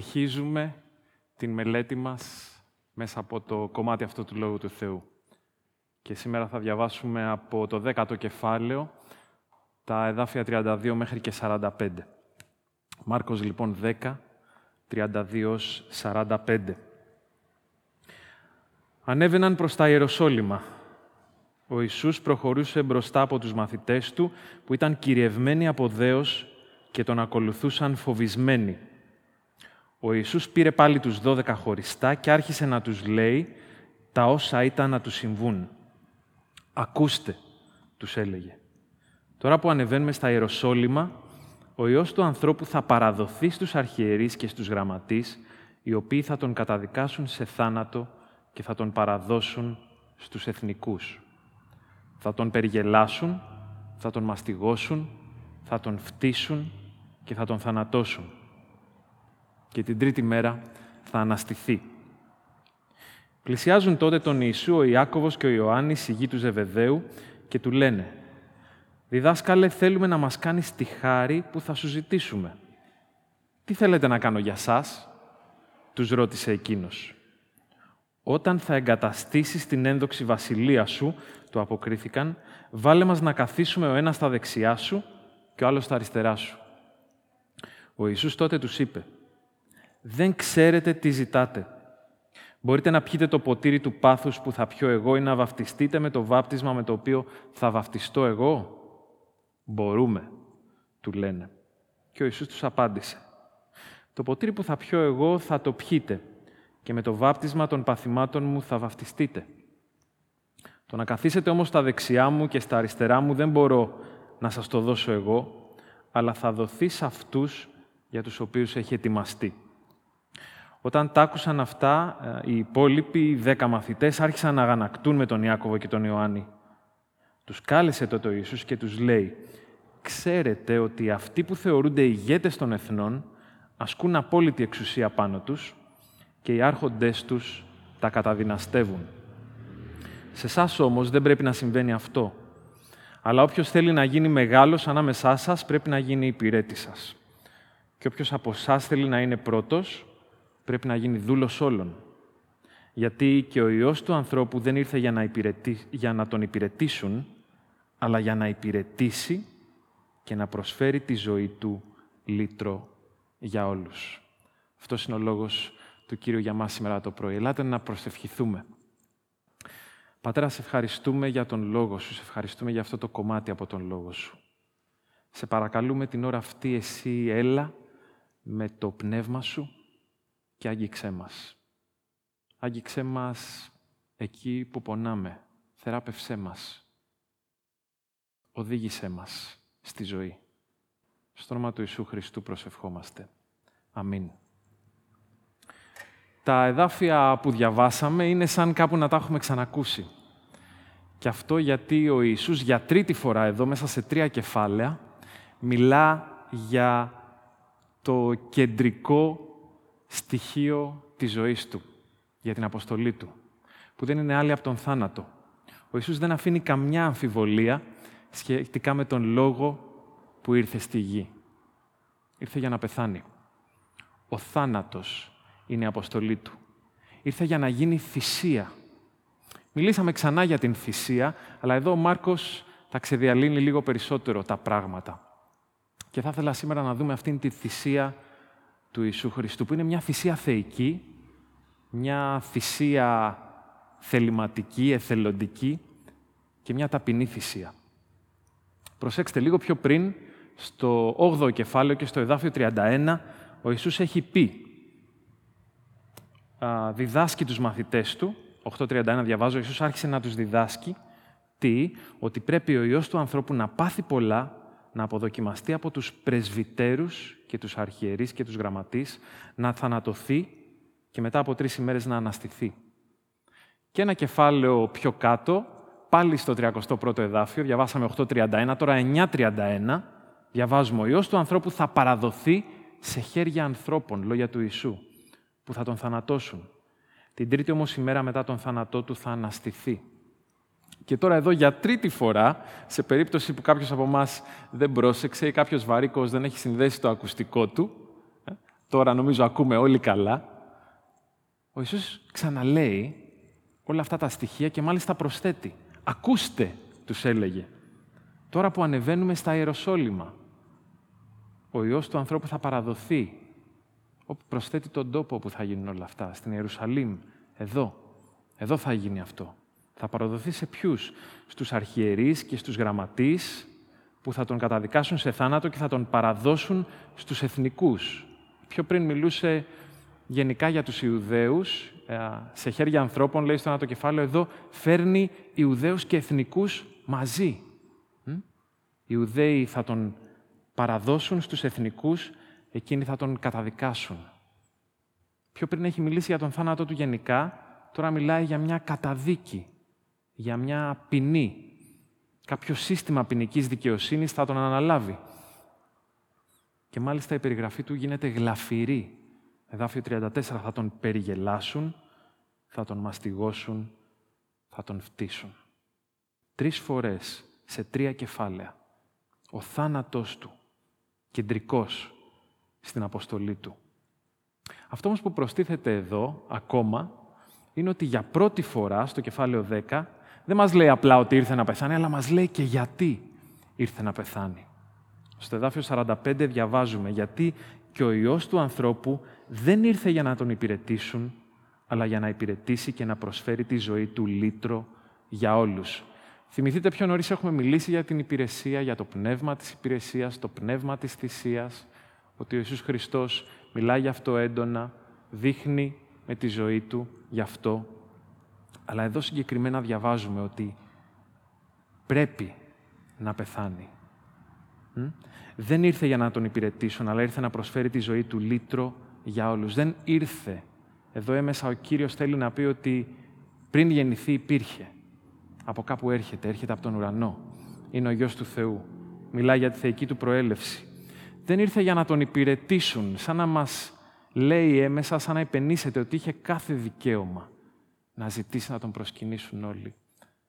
Συνεχίζουμε την μελέτη μας μέσα από το κομμάτι αυτό του Λόγου του Θεού. Και σήμερα θα διαβάσουμε από το 10ο κεφάλαιο τα εδάφια 32 μέχρι και 45. Μάρκος λοιπόν 10, 32 45. Ανέβαιναν προς τα Ιεροσόλυμα. Ο Ιησούς προχωρούσε μπροστά από τους μαθητές του που ήταν κυριευμένοι από δέος και τον ακολουθούσαν φοβισμένοι ο Ιησούς πήρε πάλι τους δώδεκα χωριστά και άρχισε να τους λέει τα όσα ήταν να τους συμβούν. «Ακούστε», τους έλεγε. «Τώρα που ανεβαίνουμε στα Ιεροσόλυμα, ο Υιός του ανθρώπου θα παραδοθεί στους αρχιερείς και στους γραμματείς, οι οποίοι θα τον καταδικάσουν σε θάνατο και θα τον παραδώσουν στους εθνικούς. Θα τον περιγελάσουν, θα τον μαστιγώσουν, θα τον φτύσουν και θα τον θανατώσουν και την τρίτη μέρα θα αναστηθεί. Πλησιάζουν τότε τον Ιησού ο Ιάκωβος και ο Ιωάννης, η γη του Ζεβεδαίου, και του λένε «Διδάσκαλε, θέλουμε να μας κάνεις τη χάρη που θα σου ζητήσουμε». «Τι θέλετε να κάνω για σας» τους ρώτησε εκείνος. «Όταν θα εγκαταστήσεις την ένδοξη βασιλεία σου», του αποκρίθηκαν, «βάλε μας να καθίσουμε ο ένας στα δεξιά σου και ο άλλος στα αριστερά σου». Ο Ιησούς τότε τους είπε δεν ξέρετε τι ζητάτε. Μπορείτε να πιείτε το ποτήρι του πάθους που θα πιω εγώ ή να βαφτιστείτε με το βάπτισμα με το οποίο θα βαφτιστώ εγώ; Μπορούμε, του λένε. Και ο Ιησούς τους απάντησε. Το ποτήρι που θα πιω εγώ θα το πιείτε και με το βάπτισμα των παθημάτων μου θα βαφτιστείτε. Το να καθίσετε όμως στα δεξιά μου και στα αριστερά μου δεν μπορώ να σας το δώσω εγώ, αλλά θα δοθεί σε αυτούς για τους οποίους έχει ετοιμαστεί. Όταν τα άκουσαν αυτά, ε, οι υπόλοιποι δέκα μαθητές άρχισαν να αγανακτούν με τον Ιάκωβο και τον Ιωάννη. Τους κάλεσε τότε ο Ιησούς και τους λέει «Ξέρετε ότι αυτοί που θεωρούνται ηγέτες των εθνών ασκούν απόλυτη εξουσία πάνω τους και οι άρχοντές τους τα καταδυναστεύουν. Σε εσάς όμως δεν πρέπει να συμβαίνει αυτό. Αλλά όποιος θέλει να γίνει μεγάλος ανάμεσά σας πρέπει να γίνει υπηρέτη σας. Και όποιος από εσάς θέλει να είναι πρώτος, πρέπει να γίνει δούλος όλων. Γιατί και ο Υιός του ανθρώπου δεν ήρθε για να, για να τον υπηρετήσουν, αλλά για να υπηρετήσει και να προσφέρει τη ζωή του λύτρο για όλους. Αυτός είναι ο λόγος του Κύριου για μας σήμερα το πρωί. Ελάτε να προσευχηθούμε. Πατέρα, σε ευχαριστούμε για τον Λόγο Σου, σε ευχαριστούμε για αυτό το κομμάτι από τον Λόγο Σου. Σε παρακαλούμε την ώρα αυτή εσύ έλα με το Πνεύμα Σου και άγγιξέ μας. Άγγιξέ μας εκεί που πονάμε. Θεράπευσέ μας. Οδήγησέ μας στη ζωή. Στο όνομα του Ιησού Χριστού προσευχόμαστε. Αμήν. Τα εδάφια που διαβάσαμε είναι σαν κάπου να τα έχουμε ξανακούσει. Και αυτό γιατί ο Ιησούς για τρίτη φορά εδώ, μέσα σε τρία κεφάλαια, μιλά για το κεντρικό στοιχείο της ζωής του, για την αποστολή του, που δεν είναι άλλη από τον θάνατο. Ο Ιησούς δεν αφήνει καμιά αμφιβολία σχετικά με τον λόγο που ήρθε στη γη. Ήρθε για να πεθάνει. Ο θάνατος είναι η αποστολή του. Ήρθε για να γίνει θυσία. Μιλήσαμε ξανά για την θυσία, αλλά εδώ ο Μάρκος τα ξεδιαλύνει λίγο περισσότερο τα πράγματα. Και θα ήθελα σήμερα να δούμε αυτήν τη θυσία του Ιησού Χριστού, που είναι μια θυσία θεϊκή, μια θυσία θεληματική, εθελοντική και μια ταπεινή θυσία. Προσέξτε λίγο πιο πριν, στο 8ο κεφάλαιο και στο εδάφιο 31, ο Ιησούς έχει πει, διδάσκει τους μαθητές του, 8.31 διαβάζω, ο Ιησούς άρχισε να τους διδάσκει, τι, ότι πρέπει ο Υιός του ανθρώπου να πάθει πολλά, να αποδοκιμαστεί από τους πρεσβυτέρους και τους αρχιερείς και τους γραμματείς, να θανατωθεί και μετά από τρεις ημέρες να αναστηθεί. Και ένα κεφάλαιο πιο κάτω, πάλι στο 31ο εδάφιο, διαβάσαμε 8.31, τώρα 9.31, διαβάζουμε «Ο Υιός του ανθρώπου θα παραδοθεί σε χέρια ανθρώπων», λόγια του Ιησού, που θα τον θανατώσουν. Την τρίτη όμως ημέρα μετά τον θάνατό του θα αναστηθεί. Και τώρα εδώ για τρίτη φορά, σε περίπτωση που κάποιος από εμάς δεν πρόσεξε ή κάποιος βαρύκος δεν έχει συνδέσει το ακουστικό του, ε, τώρα νομίζω ακούμε όλοι καλά, ο Ιησούς ξαναλέει όλα αυτά τα στοιχεία και μάλιστα προσθέτει. Ακούστε, τους έλεγε. Τώρα που ανεβαίνουμε στα Ιεροσόλυμα, ο Υιός του ανθρώπου θα παραδοθεί, όπου προσθέτει τον τόπο που θα γίνουν όλα αυτά, στην Ιερουσαλήμ, εδώ. Εδώ θα γίνει αυτό. Θα παραδοθεί σε ποιους, στους αρχιερείς και στους γραμματείς, που θα τον καταδικάσουν σε θάνατο και θα τον παραδώσουν στους εθνικούς. Πιο πριν μιλούσε γενικά για τους Ιουδαίους, ε, σε χέρια ανθρώπων, λέει στο ένα το κεφάλαιο, εδώ φέρνει Ιουδαίους και εθνικούς μαζί. Οι Ιουδαίοι θα τον παραδώσουν στους εθνικούς, εκείνοι θα τον καταδικάσουν. Πιο πριν έχει μιλήσει για τον θάνατό του γενικά, τώρα μιλάει για μια καταδίκη, για μια ποινή. Κάποιο σύστημα ποινικής δικαιοσύνης θα τον αναλάβει. Και μάλιστα η περιγραφή του γίνεται γλαφυρή. Εδάφιο 34 θα τον περιγελάσουν, θα τον μαστιγώσουν, θα τον φτύσουν. Τρεις φορές σε τρία κεφάλαια. Ο θάνατός του, κεντρικός στην αποστολή του. Αυτό όμως που προστίθεται εδώ, ακόμα, είναι ότι για πρώτη φορά στο κεφάλαιο 10 δεν μας λέει απλά ότι ήρθε να πεθάνει, αλλά μας λέει και γιατί ήρθε να πεθάνει. Στο εδάφιο 45 διαβάζουμε γιατί και ο Υιός του ανθρώπου δεν ήρθε για να τον υπηρετήσουν, αλλά για να υπηρετήσει και να προσφέρει τη ζωή του λύτρο για όλους. Θυμηθείτε πιο νωρίς έχουμε μιλήσει για την υπηρεσία, για το πνεύμα της υπηρεσίας, το πνεύμα της θυσίας, ότι ο Ιησούς Χριστός μιλάει για αυτό έντονα, δείχνει με τη ζωή του γι' αυτό. Αλλά εδώ συγκεκριμένα διαβάζουμε ότι πρέπει να πεθάνει. Δεν ήρθε για να τον υπηρετήσουν, αλλά ήρθε να προσφέρει τη ζωή του λύτρο για όλους. Δεν ήρθε. Εδώ έμεσα ο Κύριος θέλει να πει ότι πριν γεννηθεί υπήρχε. Από κάπου έρχεται, έρχεται από τον ουρανό. Είναι ο Γιος του Θεού. Μιλάει για τη θεϊκή του προέλευση. Δεν ήρθε για να τον υπηρετήσουν, σαν να μας λέει έμεσα, σαν να υπενήσεται ότι είχε κάθε δικαίωμα να ζητήσει να τον προσκυνήσουν όλοι,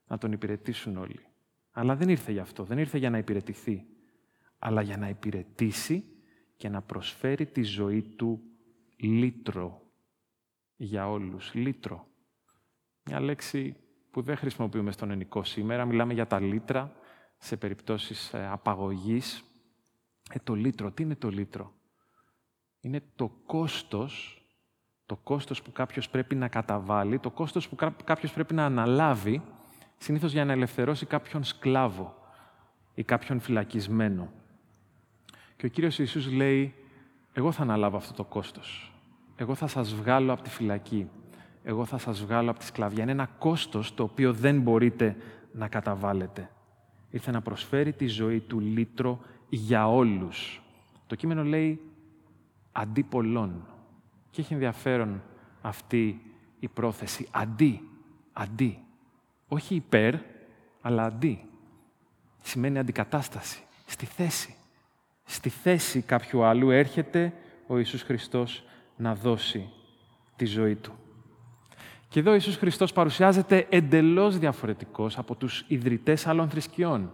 να τον υπηρετήσουν όλοι. Αλλά δεν ήρθε για αυτό, δεν ήρθε για να υπηρετηθεί, αλλά για να υπηρετήσει και να προσφέρει τη ζωή του λύτρο για όλους. Λύτρο. Μια λέξη που δεν χρησιμοποιούμε στον ενικό σήμερα. Μιλάμε για τα λίτρα σε περιπτώσεις ε, απαγωγής. Ε, το λίτρο. Τι είναι το λίτρο; Είναι το κόστος, το κόστος που κάποιος πρέπει να καταβάλει, το κόστος που κάποιος πρέπει να αναλάβει, συνήθως για να ελευθερώσει κάποιον σκλάβο ή κάποιον φυλακισμένο. Και ο Κύριος Ιησούς λέει, εγώ θα αναλάβω αυτό το κόστος. Εγώ θα σας βγάλω από τη φυλακή εγώ θα σας βγάλω από τη σκλαβιά. Είναι ένα κόστος το οποίο δεν μπορείτε να καταβάλλετε. Ήρθε να προσφέρει τη ζωή του λύτρο για όλους. Το κείμενο λέει αντί πολλών. Και έχει ενδιαφέρον αυτή η πρόθεση. Αντί, αντί. Όχι υπέρ, αλλά αντί. Σημαίνει αντικατάσταση. Στη θέση. Στη θέση κάποιου άλλου έρχεται ο Ιησούς Χριστός να δώσει τη ζωή Του. Και εδώ ο Ιησούς Χριστός παρουσιάζεται εντελώς διαφορετικός από τους ιδρυτές άλλων θρησκειών.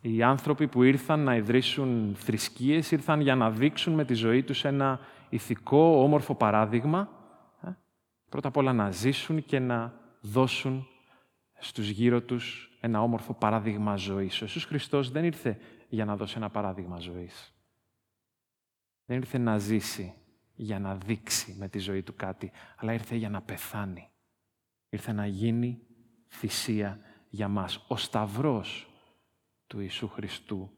Οι άνθρωποι που ήρθαν να ιδρύσουν θρησκείες ήρθαν για να δείξουν με τη ζωή τους ένα ηθικό, όμορφο παράδειγμα. Ε, πρώτα απ' όλα να ζήσουν και να δώσουν στους γύρω τους ένα όμορφο παράδειγμα ζωής. Ο Ιησούς Χριστός δεν ήρθε για να δώσει ένα παράδειγμα ζωής. Δεν ήρθε να ζήσει για να δείξει με τη ζωή του κάτι, αλλά ήρθε για να πεθάνει. Ήρθε να γίνει θυσία για μας. Ο Σταυρός του Ιησού Χριστού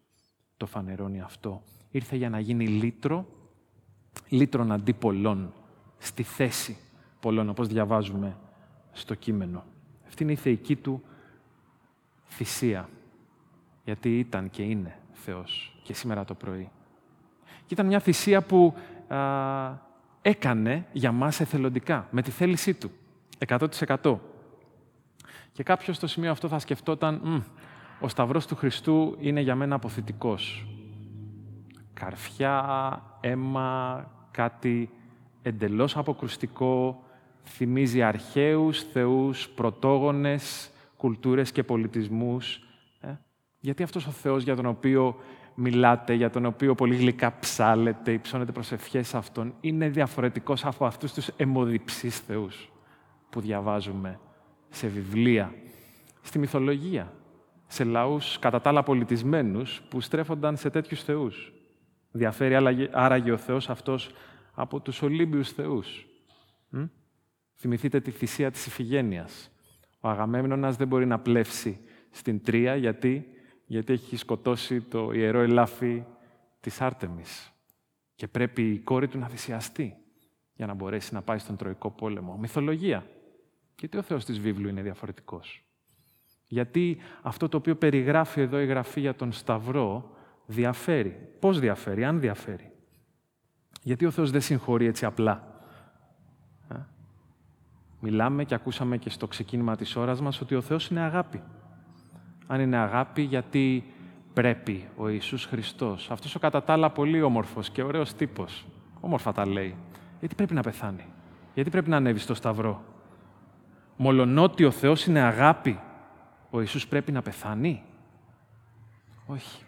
το φανερώνει αυτό. Ήρθε για να γίνει λύτρο, λύτρον αντί πολλών, στη θέση πολλών, όπως διαβάζουμε στο κείμενο. Αυτή είναι η θεϊκή του θυσία, γιατί ήταν και είναι Θεός και σήμερα το πρωί. Και ήταν μια θυσία που έκανε για μας εθελοντικά, με τη θέλησή του, 100%. Και κάποιος στο σημείο αυτό θα σκεφτόταν, ο Σταυρός του Χριστού είναι για μένα αποθητικός. Καρφιά, αίμα, κάτι εντελώς αποκρουστικό, θυμίζει αρχαίους θεούς, πρωτόγονες, κουλτούρες και πολιτισμούς. Ε; Γιατί αυτός ο Θεός για τον οποίο μιλάτε, για τον οποίο πολύ γλυκά ψάλετε, υψώνετε προσευχές αυτόν, είναι διαφορετικός από αυτούς τους αιμοδιψείς θεούς που διαβάζουμε σε βιβλία, στη μυθολογία, σε λαούς κατά τα άλλα πολιτισμένους που στρέφονταν σε τέτοιους θεούς. Διαφέρει άραγε ο Θεός αυτός από τους Ολύμπιους θεούς. Μ; Θυμηθείτε τη θυσία της Ιφηγένειας. Ο Αγαμέμνονας δεν μπορεί να πλεύσει στην Τρία γιατί, γιατί έχει σκοτώσει το ιερό ελάφι της Άρτεμις. Και πρέπει η κόρη του να θυσιαστεί για να μπορέσει να πάει στον Τροϊκό πόλεμο. Μυθολογία. Γιατί ο Θεός της βίβλου είναι διαφορετικός. Γιατί αυτό το οποίο περιγράφει εδώ η Γραφή για τον Σταυρό διαφέρει. Πώς διαφέρει, αν διαφέρει. Γιατί ο Θεός δεν συγχωρεί έτσι απλά. Ε; Μιλάμε και ακούσαμε και στο ξεκίνημα της ώρας μας ότι ο Θεός είναι αγάπη. Αν είναι αγάπη, γιατί πρέπει ο Ιησούς Χριστός, αυτός ο κατά τα άλλα πολύ όμορφος και ωραίος τύπος, όμορφα τα λέει, γιατί πρέπει να πεθάνει, γιατί πρέπει να ανέβει στο Σταυρό. Μολονότι ο Θεός είναι αγάπη, ο Ιησούς πρέπει να πεθάνει; Όχι.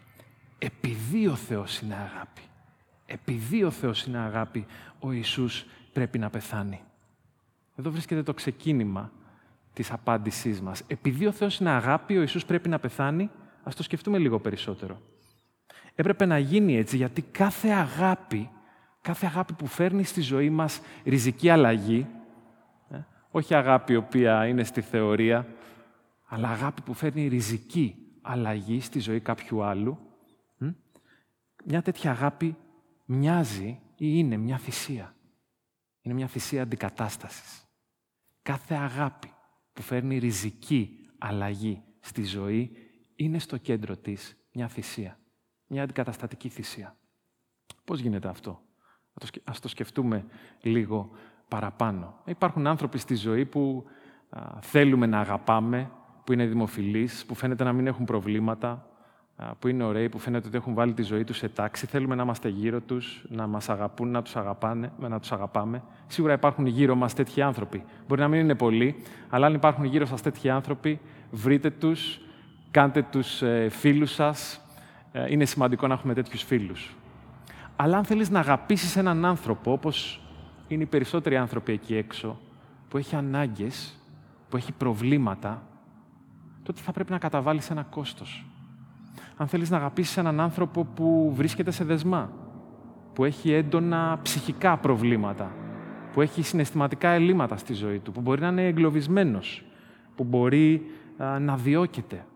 Επειδή ο Θεός είναι αγάπη. Επειδή ο Θεός είναι αγάπη, ο Ιησούς πρέπει να πεθάνει. Εδώ βρίσκεται το ξεκίνημα της απάντησής μας. Επειδή ο Θεός είναι αγάπη, ο Ιησούς πρέπει να πεθάνει, ας το σκεφτούμε λίγο περισσότερο. Έπρεπε να γίνει έτσι, γιατί κάθε αγάπη, κάθε αγάπη που φέρνει στη ζωή μας ριζική αλλαγή, ε, όχι αγάπη η οποία είναι στη θεωρία, αλλά αγάπη που φέρνει ριζική αλλαγή στη ζωή κάποιου άλλου, μια τέτοια αγάπη μοιάζει ή είναι μια θυσία. Είναι μια θυσία αντικατάστασης. Κάθε αγάπη που φέρνει ριζική αλλαγή στη ζωή είναι στο κέντρο της μια θυσία. Μια αντικαταστατική θυσία. Πώς γίνεται αυτό; Ας το σκεφτούμε λίγο παραπάνω. Υπάρχουν άνθρωποι στη ζωή που θέλουμε να αγαπάμε, που είναι δημοφιλείς, που φαίνεται να μην έχουν προβλήματα, που είναι ωραίοι, που φαίνεται ότι έχουν βάλει τη ζωή τους σε τάξη. Θέλουμε να είμαστε γύρω τους, να μας αγαπούν, να τους, αγαπάνε, να τους αγαπάμε. Σίγουρα υπάρχουν γύρω μας τέτοιοι άνθρωποι. Μπορεί να μην είναι πολλοί, αλλά αν υπάρχουν γύρω σας τέτοιοι άνθρωποι, βρείτε τους, κάντε τους ε, φίλους σας. Ε, είναι σημαντικό να έχουμε τέτοιους φίλους. Αλλά αν θέλεις να αγαπήσεις έναν άνθρωπο, όπως είναι οι περισσότεροι άνθρωποι εκεί έξω, που έχει ανάγκες, που έχει προβλήματα, τότε θα πρέπει να καταβάλεις ένα κόστος. Αν θέλεις να αγαπήσεις έναν άνθρωπο που βρίσκεται σε δεσμά, που έχει έντονα ψυχικά προβλήματα, που έχει συναισθηματικά ελλείμματα στη ζωή του, που μπορεί να είναι εγκλωβισμένος, που μπορεί να διώκεται.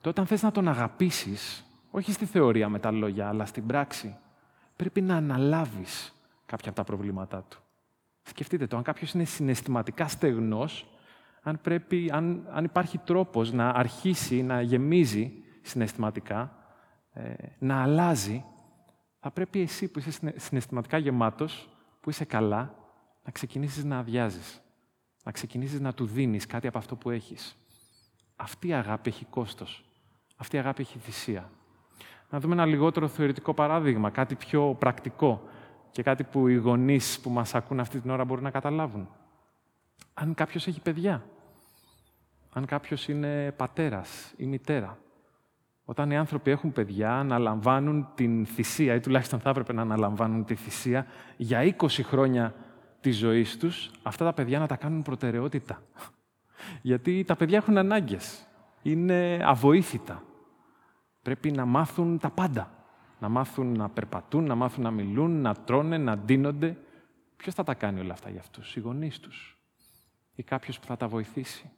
Τότε αν θες να τον αγαπήσεις, όχι στη θεωρία με τα λόγια, αλλά στην πράξη, πρέπει να αναλάβεις κάποια από τα προβλήματά του. Σκεφτείτε το, αν κάποιος είναι συναισθηματικά στεγνός, αν, πρέπει, αν, αν υπάρχει τρόπος να αρχίσει να γεμίζει συναισθηματικά, ε, να αλλάζει, θα πρέπει εσύ που είσαι συναισθηματικά γεμάτος, που είσαι καλά, να ξεκινήσεις να αδειάζεις. Να ξεκινήσεις να του δίνεις κάτι από αυτό που έχεις. Αυτή η αγάπη έχει κόστος. Αυτή η αγάπη έχει θυσία. Να δούμε ένα λιγότερο θεωρητικό παράδειγμα, κάτι πιο πρακτικό και κάτι που οι γονείς που μας ακούν αυτή την ώρα μπορούν να καταλάβουν. Αν κάποιος έχει παιδιά, αν κάποιος είναι πατέρας ή μητέρα, όταν οι άνθρωποι έχουν παιδιά, αναλαμβάνουν την θυσία, ή τουλάχιστον θα έπρεπε να αναλαμβάνουν τη θυσία, για 20 χρόνια της ζωής τους, αυτά τα παιδιά να τα κάνουν προτεραιότητα. Γιατί τα παιδιά έχουν ανάγκες. Είναι αβοήθητα. Πρέπει να μάθουν τα πάντα. Να μάθουν να περπατούν, να μάθουν να μιλούν, να τρώνε, να ντύνονται. Ποιος θα τα κάνει όλα αυτά για αυτούς, οι γονείς τους. Ή κάποιος που θα τα βοηθήσει.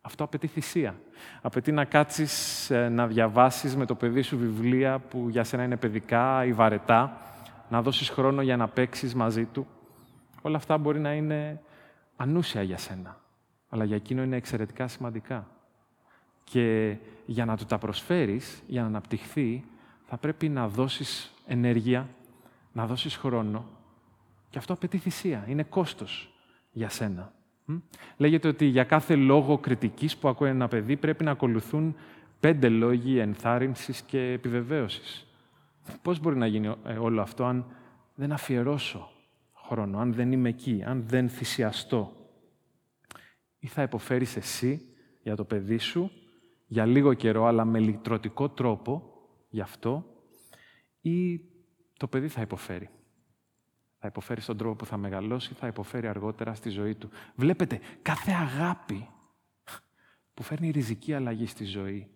Αυτό απαιτεί θυσία. Απαιτεί να κάτσεις ε, να διαβάσεις με το παιδί σου βιβλία που για σένα είναι παιδικά ή βαρετά, να δώσεις χρόνο για να παίξεις μαζί του. Όλα αυτά μπορεί να είναι ανούσια για σένα, αλλά για εκείνο είναι εξαιρετικά σημαντικά. Και για να του τα προσφέρεις, για να αναπτυχθεί, θα πρέπει να δώσεις ενέργεια, να δώσεις χρόνο. Και αυτό απαιτεί θυσία. Είναι κόστος για σένα. Λέγεται ότι για κάθε λόγο κριτικής που ακούει ένα παιδί πρέπει να ακολουθούν πέντε λόγοι ενθάρρυνσης και επιβεβαίωσης. Πώς μπορεί να γίνει ε, όλο αυτό αν δεν αφιερώσω χρόνο, αν δεν είμαι εκεί, αν δεν θυσιαστώ; Ή θα υποφέρεις εσύ για το παιδί σου για λίγο καιρό, αλλά με λυτρωτικό τρόπο γι' αυτό, ή το παιδί θα υποφέρει; Θα υποφέρει στον τρόπο που θα μεγαλώσει, θα υποφέρει αργότερα στη ζωή του. Βλέπετε, κάθε αγάπη που φέρνει ριζική αλλαγή στη ζωή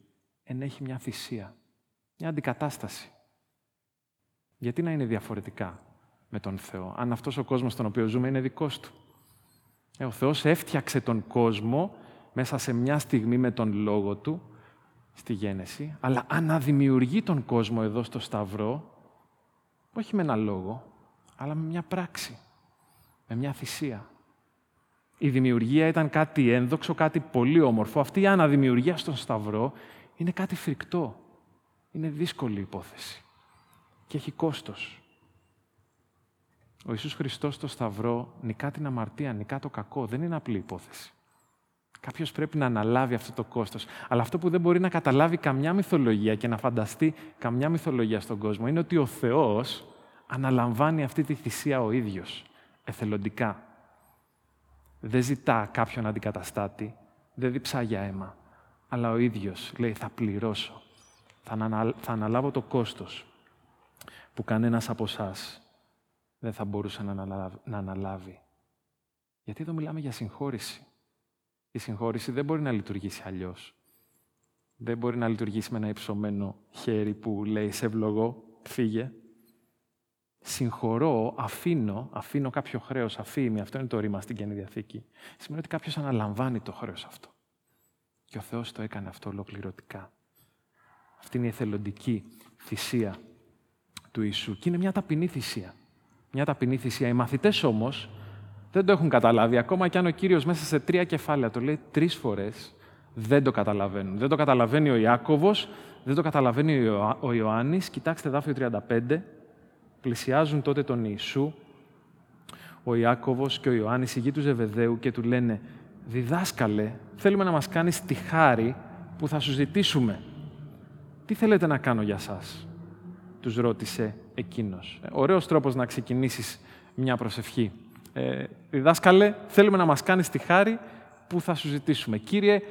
ενέχει μια θυσία, μια αντικατάσταση. Γιατί να είναι διαφορετικά με τον Θεό, αν αυτός ο κόσμος στον οποίο ζούμε είναι δικός του; Ε, ο Θεός έφτιαξε τον κόσμο μέσα σε μια στιγμή με τον Λόγο Του, στη Γένεση, αλλά αναδημιουργεί τον κόσμο εδώ στο Σταυρό, όχι με ένα λόγο, αλλά με μια πράξη, με μια θυσία. Η δημιουργία ήταν κάτι ένδοξο, κάτι πολύ όμορφο. Αυτή η αναδημιουργία στον Σταυρό είναι κάτι φρικτό. Είναι δύσκολη υπόθεση. Και έχει κόστος. Ο Ιησούς Χριστός στο Σταυρό νικά την αμαρτία, νικά το κακό. Δεν είναι απλή υπόθεση. Κάποιος πρέπει να αναλάβει αυτό το κόστος. Αλλά αυτό που δεν μπορεί να καταλάβει καμιά μυθολογία και να φανταστεί καμιά μυθολογία στον κόσμο είναι ότι ο Θεός αναλαμβάνει αυτή τη θυσία ο ίδιος, εθελοντικά. Δεν ζητά κάποιον αντικαταστάτη, δεν διψά για αίμα. Αλλά ο ίδιος λέει: Θα πληρώσω. Θα, αναλάβω το κόστος που κανένας από εσάς δεν θα μπορούσε να αναλάβει. Γιατί εδώ μιλάμε για συγχώρηση. Η συγχώρηση δεν μπορεί να λειτουργήσει αλλιώς. Δεν μπορεί να λειτουργήσει με ένα υψωμένο χέρι που λέει «Σε ευλογώ, φύγε». Συγχωρώ, αφήνω, αφήνω κάποιο χρέος, αφήνει, αυτό είναι το ρήμα στην Καινή Διαθήκη. Σημαίνει ότι κάποιος αναλαμβάνει το χρέος αυτό. Και ο Θεός το έκανε αυτό ολοκληρωτικά. Αυτή είναι η εθελοντική θυσία του Ιησού. Και είναι μια ταπεινή θυσία. Μια ταπεινή θυσία. Οι μαθητές όμως δεν το έχουν καταλάβει. Ακόμα και αν ο Κύριος μέσα σε τρία κεφάλαια το λέει τρεις φορές, δεν το καταλαβαίνουν. Δεν το καταλαβαίνει ο Ιάκωβος, δεν το καταλαβαίνει ο Ιωάννης. Κοιτάξτε δάφιο 35. Πλησιάζουν τότε τον Ιησού, ο Ιάκωβος και ο Ιωάννης, η γη τους Ζεβεδαίου και του λένε «Διδάσκαλε, θέλουμε να μας κάνεις τη χάρη που θα σου ζητήσουμε. Τι θέλετε να κάνω για σας» τους ρώτησε εκείνος. Ε, ωραίος τρόπος να ξεκινήσεις μια προσευχή ε, διδάσκαλε, θέλουμε να μας κάνεις τη χάρη που θα σου ζητήσουμε. Κύριε,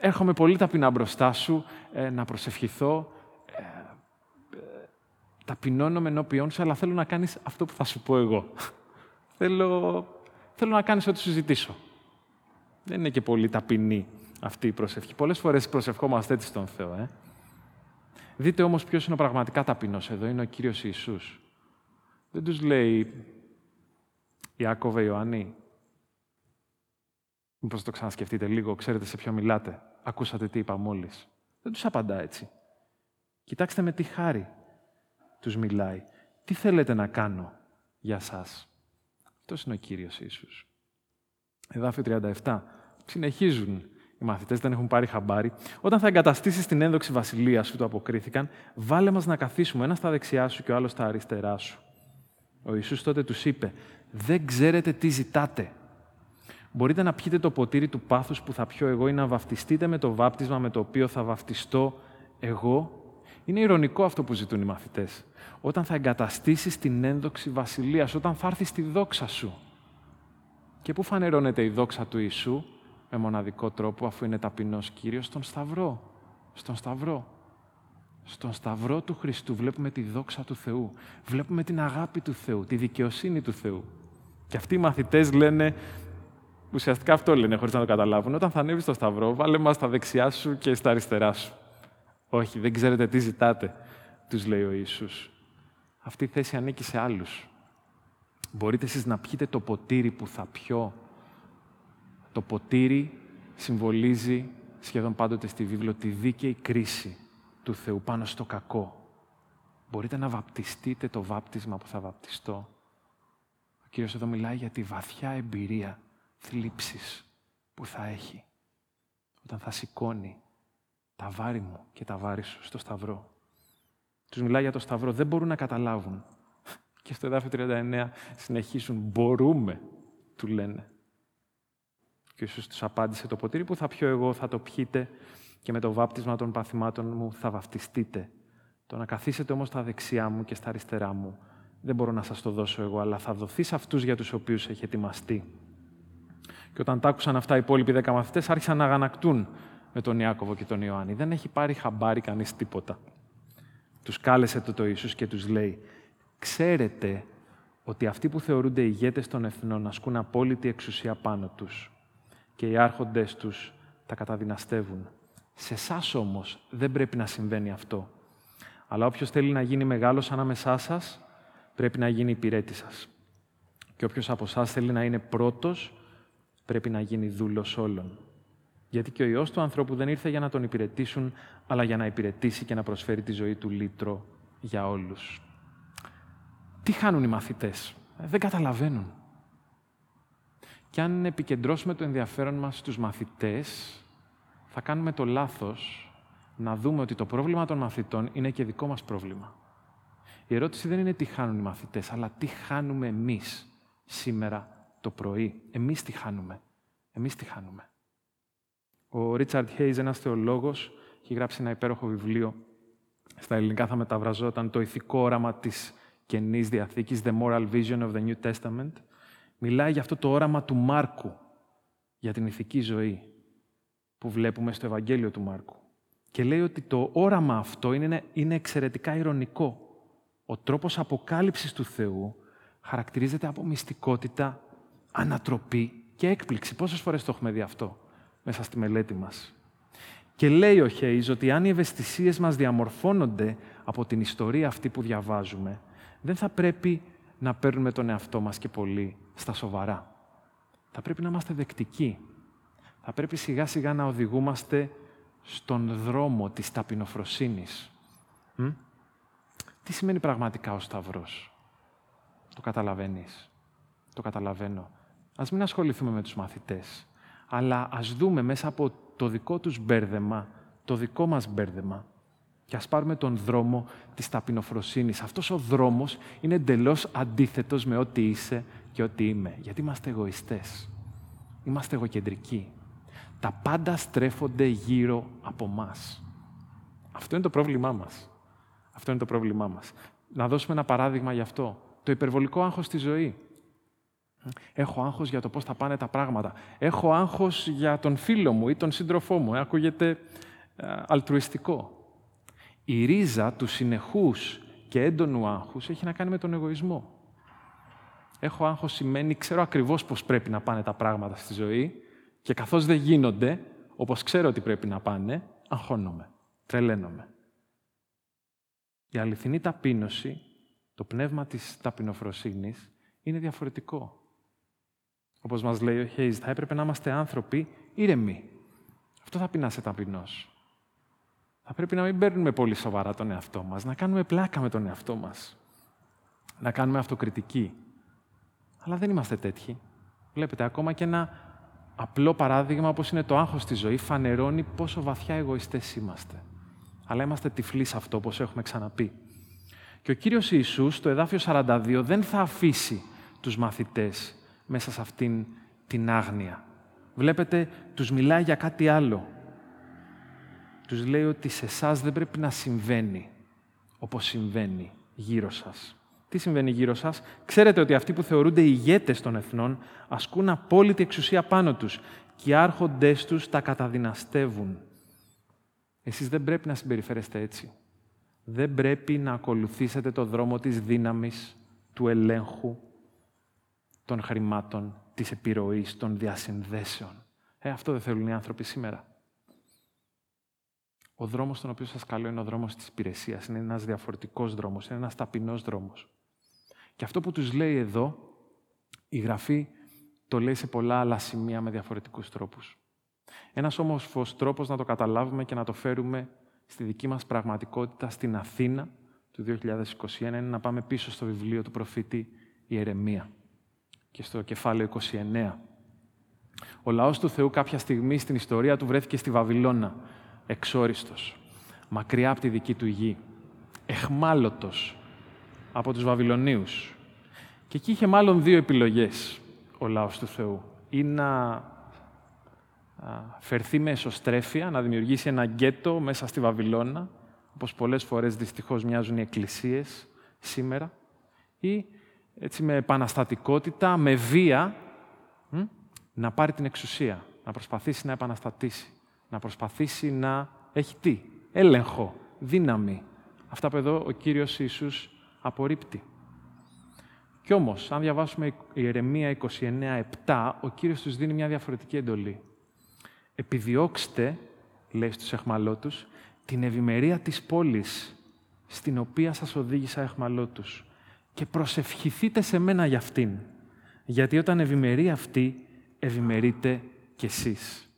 έρχομαι πολύ ταπεινά μπροστά σου, ε, να προσευχηθώ, ε, ε, ταπεινώνομαι ενώπιόν σου, αλλά θέλω να κάνεις αυτό που θα σου πω εγώ. θέλω, θέλω να κάνεις ό,τι σου ζητήσω. Δεν είναι και πολύ ταπεινή αυτή η προσευχή. Πολλές φορές προσευχόμαστε έτσι στον Θεό. Ε. Δείτε όμως ποιος είναι ο πραγματικά ταπεινός εδώ. Είναι ο Κύριος Ιησούς. Δεν τους λέει Ιάκωβε, Ιωάννη, μήπως το ξανασκεφτείτε λίγο, ξέρετε σε ποιο μιλάτε. Ακούσατε τι είπα μόλις. Δεν τους απαντά έτσι. Κοιτάξτε με τι χάρη τους μιλάει. Τι θέλετε να κάνω για σας; Αυτός είναι ο Κύριος Ιησούς. Εδάφιο 37. Συνεχίζουν οι μαθητές, δεν έχουν πάρει χαμπάρι. Όταν θα εγκαταστήσεις την ένδοξη βασιλεία σου, το αποκρίθηκαν, βάλε μας να καθίσουμε ένας στα δεξιά σου και ο άλλος στα αριστερά σου. Ο Ιησούς τότε τους είπε, δεν ξέρετε τι ζητάτε. Μπορείτε να πιείτε το ποτήρι του πάθους που θα πιω εγώ ή να βαφτιστείτε με το βάπτισμα με το οποίο θα βαφτιστώ εγώ. Είναι ηρωνικό αυτό που ζητούν οι μαθητές. Όταν θα εγκαταστήσεις την ένδοξη βασιλείας, όταν θα έρθεις στη δόξα σου. Και πού φανερώνεται η δόξα του Ιησού, με μοναδικό τρόπο, αφού είναι ταπεινός Κύριος, στον Σταυρό. Στον Σταυρό. Στον Σταυρό του Χριστού βλέπουμε τη δόξα του Θεού. Βλέπουμε την αγάπη του Θεού, τη δικαιοσύνη του Θεού. Και αυτοί οι μαθητές λένε, ουσιαστικά αυτό λένε χωρίς να το καταλάβουν, όταν θα ανέβεις στο Σταυρό, βάλε μας στα δεξιά σου και στα αριστερά σου. Όχι, δεν ξέρετε τι ζητάτε, τους λέει ο Ιησούς. Αυτή η θέση ανήκει σε άλλους. Μπορείτε εσείς να πιείτε το ποτήρι που θα πιω. Το ποτήρι συμβολίζει σχεδόν πάντοτε στη βίβλο τη δίκαιη κρίση του Θεού πάνω στο κακό. Μπορείτε να βαπτιστείτε το βάπτισμα που θα βαπτιστώ. Ο Κύριος εδώ μιλάει για τη βαθιά εμπειρία θλίψης που θα έχει όταν θα σηκώνει τα βάρη μου και τα βάρη σου στο σταυρό. Τους μιλάει για το σταυρό, δεν μπορούν να καταλάβουν. Και στο εδάφιο 39 συνεχίσουν, μπορούμε, του λένε. Και ίσως τους απάντησε, το ποτήρι που θα πιω εγώ θα το πιείτε και με το βάπτισμα των παθημάτων μου θα βαφτιστείτε. Το να καθίσετε όμως στα δεξιά μου και στα αριστερά μου δεν μπορώ να σας το δώσω εγώ, αλλά θα δοθεί σε αυτούς για τους οποίους έχει ετοιμαστεί. Και όταν τα άκουσαν αυτά οι υπόλοιποι δέκα μαθητές, άρχισαν να αγανακτούν με τον Ιάκωβο και τον Ιωάννη. Δεν έχει πάρει χαμπάρι κανείς τίποτα. Τους κάλεσε το το Ιησούς και τους λέει «Ξέρετε ότι αυτοί που θεωρούνται ηγέτες των εθνών ασκούν απόλυτη εξουσία πάνω τους και οι άρχοντες τους τα καταδυναστεύουν. Σε εσάς όμως δεν πρέπει να συμβαίνει αυτό. Αλλά όποιος θέλει να γίνει μεγάλος ανάμεσά σας, πρέπει να γίνει υπηρέτη σας. Και όποιος από εσάς θέλει να είναι πρώτος, πρέπει να γίνει δούλος όλων. Γιατί και ο Υιός του ανθρώπου δεν ήρθε για να τον υπηρετήσουν, αλλά για να υπηρετήσει και να προσφέρει τη ζωή του λύτρο για όλους. Τι χάνουν οι μαθητές; Ε, δεν καταλαβαίνουν. Και αν επικεντρώσουμε το ενδιαφέρον μας στους μαθητές, θα κάνουμε το λάθος να δούμε ότι το πρόβλημα των μαθητών είναι και δικό μας πρόβλημα. Η ερώτηση δεν είναι τι χάνουν οι μαθητές, αλλά τι χάνουμε εμείς σήμερα το πρωί. Εμείς τι χάνουμε. Εμείς τι χάνουμε. Ο Ρίτσαρντ Χέιζ, ένας θεολόγος, έχει γράψει ένα υπέροχο βιβλίο. Στα ελληνικά θα μεταβραζόταν το ηθικό όραμα της Καινής Διαθήκης, The Moral Vision of the New Testament. Μιλάει για αυτό το όραμα του Μάρκου, για την ηθική ζωή, που βλέπουμε στο Ευαγγέλιο του Μάρκου. Και λέει ότι το όραμα αυτό είναι, είναι εξαιρετικά ηρωνικό. Ο τρόπος αποκάλυψης του Θεού χαρακτηρίζεται από μυστικότητα, ανατροπή και έκπληξη. Πόσες φορές το έχουμε δει αυτό; Μέσα στη μελέτη μας. Και λέει ο Χέις ότι αν οι ευαισθησίες μας διαμορφώνονται από την ιστορία αυτή που διαβάζουμε, δεν θα πρέπει να παίρνουμε τον εαυτό μας και πολύ στα σοβαρά. Θα πρέπει να είμαστε δεκτικοί. Θα πρέπει σιγά σιγά να οδηγούμαστε στον δρόμο της ταπεινοφροσύνης. Τι σημαίνει πραγματικά ο Σταυρός; Το καταλαβαίνεις. Το καταλαβαίνω. Ας μην ασχοληθούμε με τους μαθητές, αλλά ας δούμε μέσα από το δικό τους μπέρδεμα, το δικό μας μπέρδεμα, και ας πάρουμε τον δρόμο της ταπεινοφροσύνης. Αυτός ο δρόμος είναι εντελώς αντίθετος με ό,τι είσαι και ό,τι είμαι. Γιατί είμαστε εγωιστές. Είμαστε εγωκεντρικοί. Τα πάντα στρέφονται γύρω από μας. Αυτό είναι το πρόβλημά μας. Αυτό είναι το πρόβλημά μας. Να δώσουμε ένα παράδειγμα γι' αυτό. Το υπερβολικό άγχος στη ζωή. Έχω άγχος για το πώς θα πάνε τα πράγματα. Έχω άγχος για τον φίλο μου ή τον σύντροφό μου. Ακούγεται ε, αλτρουιστικό. Η ρίζα του συνεχούς και έντονου άγχους έχει να κάνει με τον εγωισμό. Έχω άγχος σημαίνει, ξέρω ακριβώς πώς πρέπει να πάνε τα πράγματα στη ζωή και καθώς δεν γίνονται, όπως ξέρω ότι πρέπει να πάνε, αγχώνομαι, τρελαίνομαι. Η αληθινή ταπείνωση, το πνεύμα της ταπεινοφροσύνης, είναι διαφορετικό. Όπως μας λέει ο Χέιζ, θα έπρεπε να είμαστε άνθρωποι ήρεμοι. Αυτό θα πει να είσαι ταπεινός θα πρέπει να μην παίρνουμε πολύ σοβαρά τον εαυτό μας, να κάνουμε πλάκα με τον εαυτό μας, να κάνουμε αυτοκριτική. Αλλά δεν είμαστε τέτοιοι. Βλέπετε, ακόμα και ένα απλό παράδειγμα όπως είναι το άγχος στη ζωή φανερώνει πόσο βαθιά εγωιστές είμαστε. Αλλά είμαστε τυφλοί σε αυτό, όπως έχουμε ξαναπεί. Και ο Κύριος Ιησούς, στο εδάφιο 42, δεν θα αφήσει τους μαθητές μέσα σε αυτήν την άγνοια. Βλέπετε, τους μιλάει για κάτι άλλο τους λέει ότι σε εσάς δεν πρέπει να συμβαίνει όπως συμβαίνει γύρω σας. Τι συμβαίνει γύρω σας; Ξέρετε ότι αυτοί που θεωρούνται ηγέτες των εθνών ασκούν απόλυτη εξουσία πάνω τους και οι άρχοντές τους τα καταδυναστεύουν. Εσείς δεν πρέπει να συμπεριφέρεστε έτσι. Δεν πρέπει να ακολουθήσετε το δρόμο της δύναμης, του ελέγχου, των χρημάτων, της επιρροής, των διασυνδέσεων. Ε, αυτό δεν θέλουν οι άνθρωποι σήμερα. Ο δρόμος στον οποίο σας καλώ είναι ο δρόμος της υπηρεσίας. Είναι ένας διαφορετικός δρόμος, είναι ένας ταπεινός δρόμος. Και αυτό που τους λέει εδώ, η Γραφή το λέει σε πολλά άλλα σημεία με διαφορετικούς τρόπους. Ένας όμορφος τρόπος να το καταλάβουμε και να το φέρουμε στη δική μας πραγματικότητα στην Αθήνα του 2021 είναι να πάμε πίσω στο βιβλίο του προφήτη Ιερεμία και στο κεφάλαιο 29. Ο λαός του Θεού κάποια στιγμή στην ιστορία του βρέθηκε στη Βαβυλώνα εξόριστος, μακριά από τη δική του γη, εχμάλωτος από τους Βαβυλωνίους. Και εκεί είχε μάλλον δύο επιλογές ο λαός του Θεού. Ή να φερθεί με εσωστρέφεια, να δημιουργήσει ένα γκέτο μέσα στη Βαβυλώνα, όπως πολλές φορές δυστυχώς μοιάζουν οι εκκλησίες σήμερα, ή έτσι με επαναστατικότητα, με βία, να πάρει την εξουσία, να προσπαθήσει να επαναστατήσει να προσπαθήσει να έχει τι, έλεγχο, δύναμη, Αυτά που εδώ ο Κύριος Ιησούς απορρίπτει. Κι όμως, αν διαβάσουμε η Ιερεμία 29.7, ο Κύριος τους δίνει μια διαφορετική εντολή. Επιδιώξτε, λέει στους εχμαλώτους, την ευημερία της πόλης, στην οποία σας οδήγησα εχμαλώτους, και προσευχηθείτε σε μένα για αυτήν, γιατί όταν ευημερεί αυτή, ευημερείτε κι εσείς.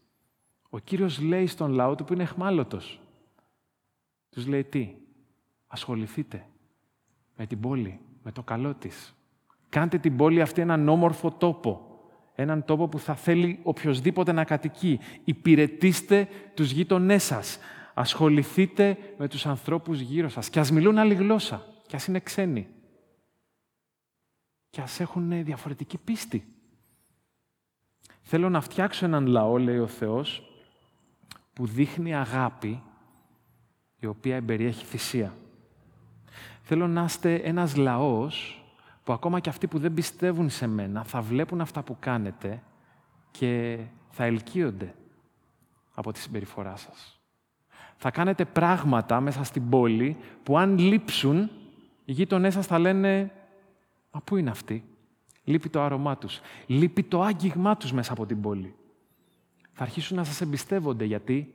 Ο Κύριος λέει στον λαό του που είναι εχμάλωτος. Τους λέει τι, ασχοληθείτε με την πόλη, με το καλό της. Κάντε την πόλη αυτή έναν όμορφο τόπο. Έναν τόπο που θα θέλει οποιοδήποτε να κατοικεί. Υπηρετήστε τους γείτονές σας. Ασχοληθείτε με τους ανθρώπους γύρω σας. Και ας μιλούν άλλη γλώσσα. Και ας είναι ξένοι. Και ας έχουν διαφορετική πίστη. Θέλω να φτιάξω έναν λαό, λέει ο Θεός, που δείχνει αγάπη, η οποία εμπεριέχει θυσία. Θέλω να είστε ένας λαός που ακόμα και αυτοί που δεν πιστεύουν σε μένα θα βλέπουν αυτά που κάνετε και θα ελκύονται από τη συμπεριφορά σας. Θα κάνετε πράγματα μέσα στην πόλη που αν λείψουν, οι γείτονές σας θα λένε «Μα πού είναι αυτοί» Λείπει το άρωμά τους. Λείπει το άγγιγμά τους μέσα από την πόλη. Θα αρχίσουν να σας εμπιστεύονται. Γιατί;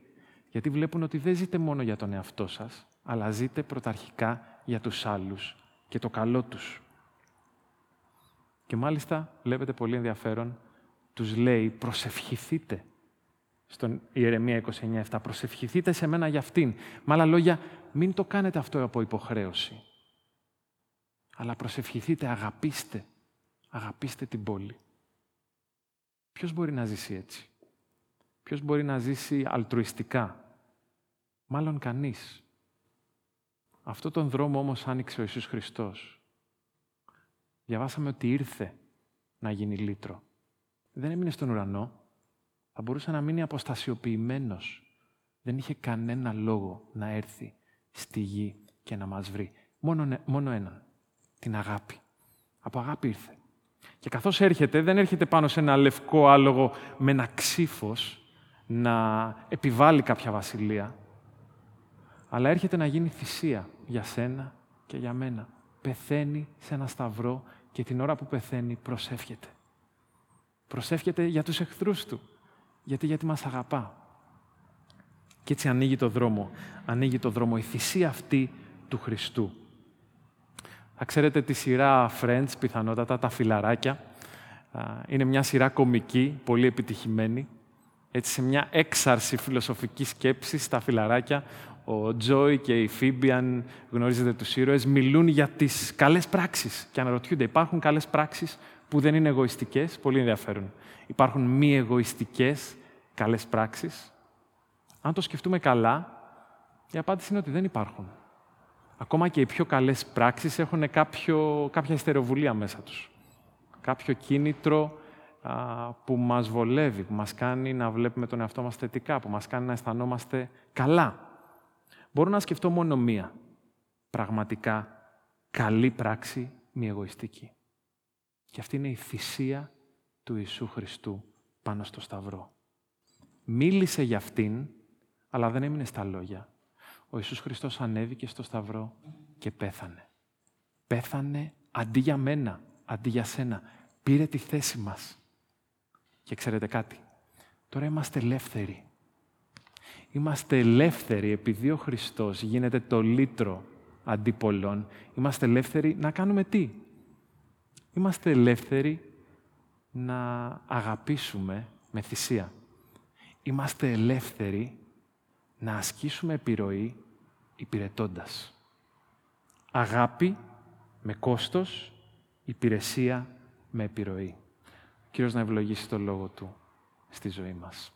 Γιατί βλέπουν ότι δεν ζείτε μόνο για τον εαυτό σας, αλλά ζείτε πρωταρχικά για τους άλλους και το καλό τους. Και μάλιστα, βλέπετε πολύ ενδιαφέρον, τους λέει προσευχηθείτε στον Ιερεμία 29.7. Προσευχηθείτε σε μένα για αυτήν. Με άλλα λόγια, μην το κάνετε αυτό από υποχρέωση. Αλλά προσευχηθείτε, αγαπήστε Αγαπήστε την πόλη. Ποιος μπορεί να ζήσει έτσι; Ποιος μπορεί να ζήσει αλτρουιστικά; Μάλλον κανείς. Αυτό τον δρόμο όμως άνοιξε ο Ιησούς Χριστός. Διαβάσαμε ότι ήρθε να γίνει λύτρο. Δεν έμεινε στον ουρανό. Θα μπορούσε να μείνει αποστασιοποιημένος. Δεν είχε κανένα λόγο να έρθει στη γη και να μας βρει. Μόνο, μόνο έναν. Την αγάπη. Από αγάπη ήρθε. Και καθώς έρχεται, δεν έρχεται πάνω σε ένα λευκό άλογο με ένα ξύφος να επιβάλλει κάποια βασιλεία, αλλά έρχεται να γίνει θυσία για σένα και για μένα. Πεθαίνει σε ένα σταυρό και την ώρα που πεθαίνει προσεύχεται. Προσεύχεται για τους εχθρούς του, γιατί, γιατί μας αγαπά. Και έτσι ανοίγει το δρόμο. Ανοίγει το δρόμο η θυσία αυτή του Χριστού. Θα ξέρετε τη σειρά Friends, πιθανότατα, τα φιλαράκια. Είναι μια σειρά κομική, πολύ επιτυχημένη. Έτσι, σε μια έξαρση φιλοσοφικής σκέψης στα φιλαράκια, ο Τζόι και η Φίμπη, αν γνωρίζετε τους ήρωες, μιλούν για τις καλές πράξεις και αναρωτιούνται, υπάρχουν καλές πράξεις που δεν είναι εγωιστικές, πολύ ενδιαφέρον. Υπάρχουν μη εγωιστικές καλές πράξεις; Αν το σκεφτούμε καλά, η απάντηση είναι ότι δεν υπάρχουν. Ακόμα και οι πιο καλές πράξεις έχουν κάποιο, κάποια ιστεροβουλία μέσα τους. Κάποιο κίνητρο που μας βολεύει, που μας κάνει να βλέπουμε τον εαυτό μας θετικά, που μας κάνει να αισθανόμαστε καλά. Μπορώ να σκεφτώ μόνο μία πραγματικά καλή πράξη, μη εγωιστική. Και αυτή είναι η θυσία του Ιησού Χριστού πάνω στο Σταυρό. Μίλησε για αυτήν, αλλά δεν έμεινε στα λόγια ο Ιησούς Χριστός ανέβηκε στο Σταυρό και πέθανε. Πέθανε αντί για μένα, αντί για σένα. Πήρε τη θέση μας. Και ξέρετε κάτι, τώρα είμαστε ελεύθεροι. Είμαστε ελεύθεροι επειδή ο Χριστός γίνεται το λύτρο αντί πολλών. Είμαστε ελεύθεροι να κάνουμε τι; Είμαστε ελεύθεροι να αγαπήσουμε με θυσία. Είμαστε ελεύθεροι να ασκήσουμε επιρροή υπηρετώντας. Αγάπη με κόστος, υπηρεσία με επιρροή. Κύριος να ευλογήσει το λόγο Του στη ζωή μας.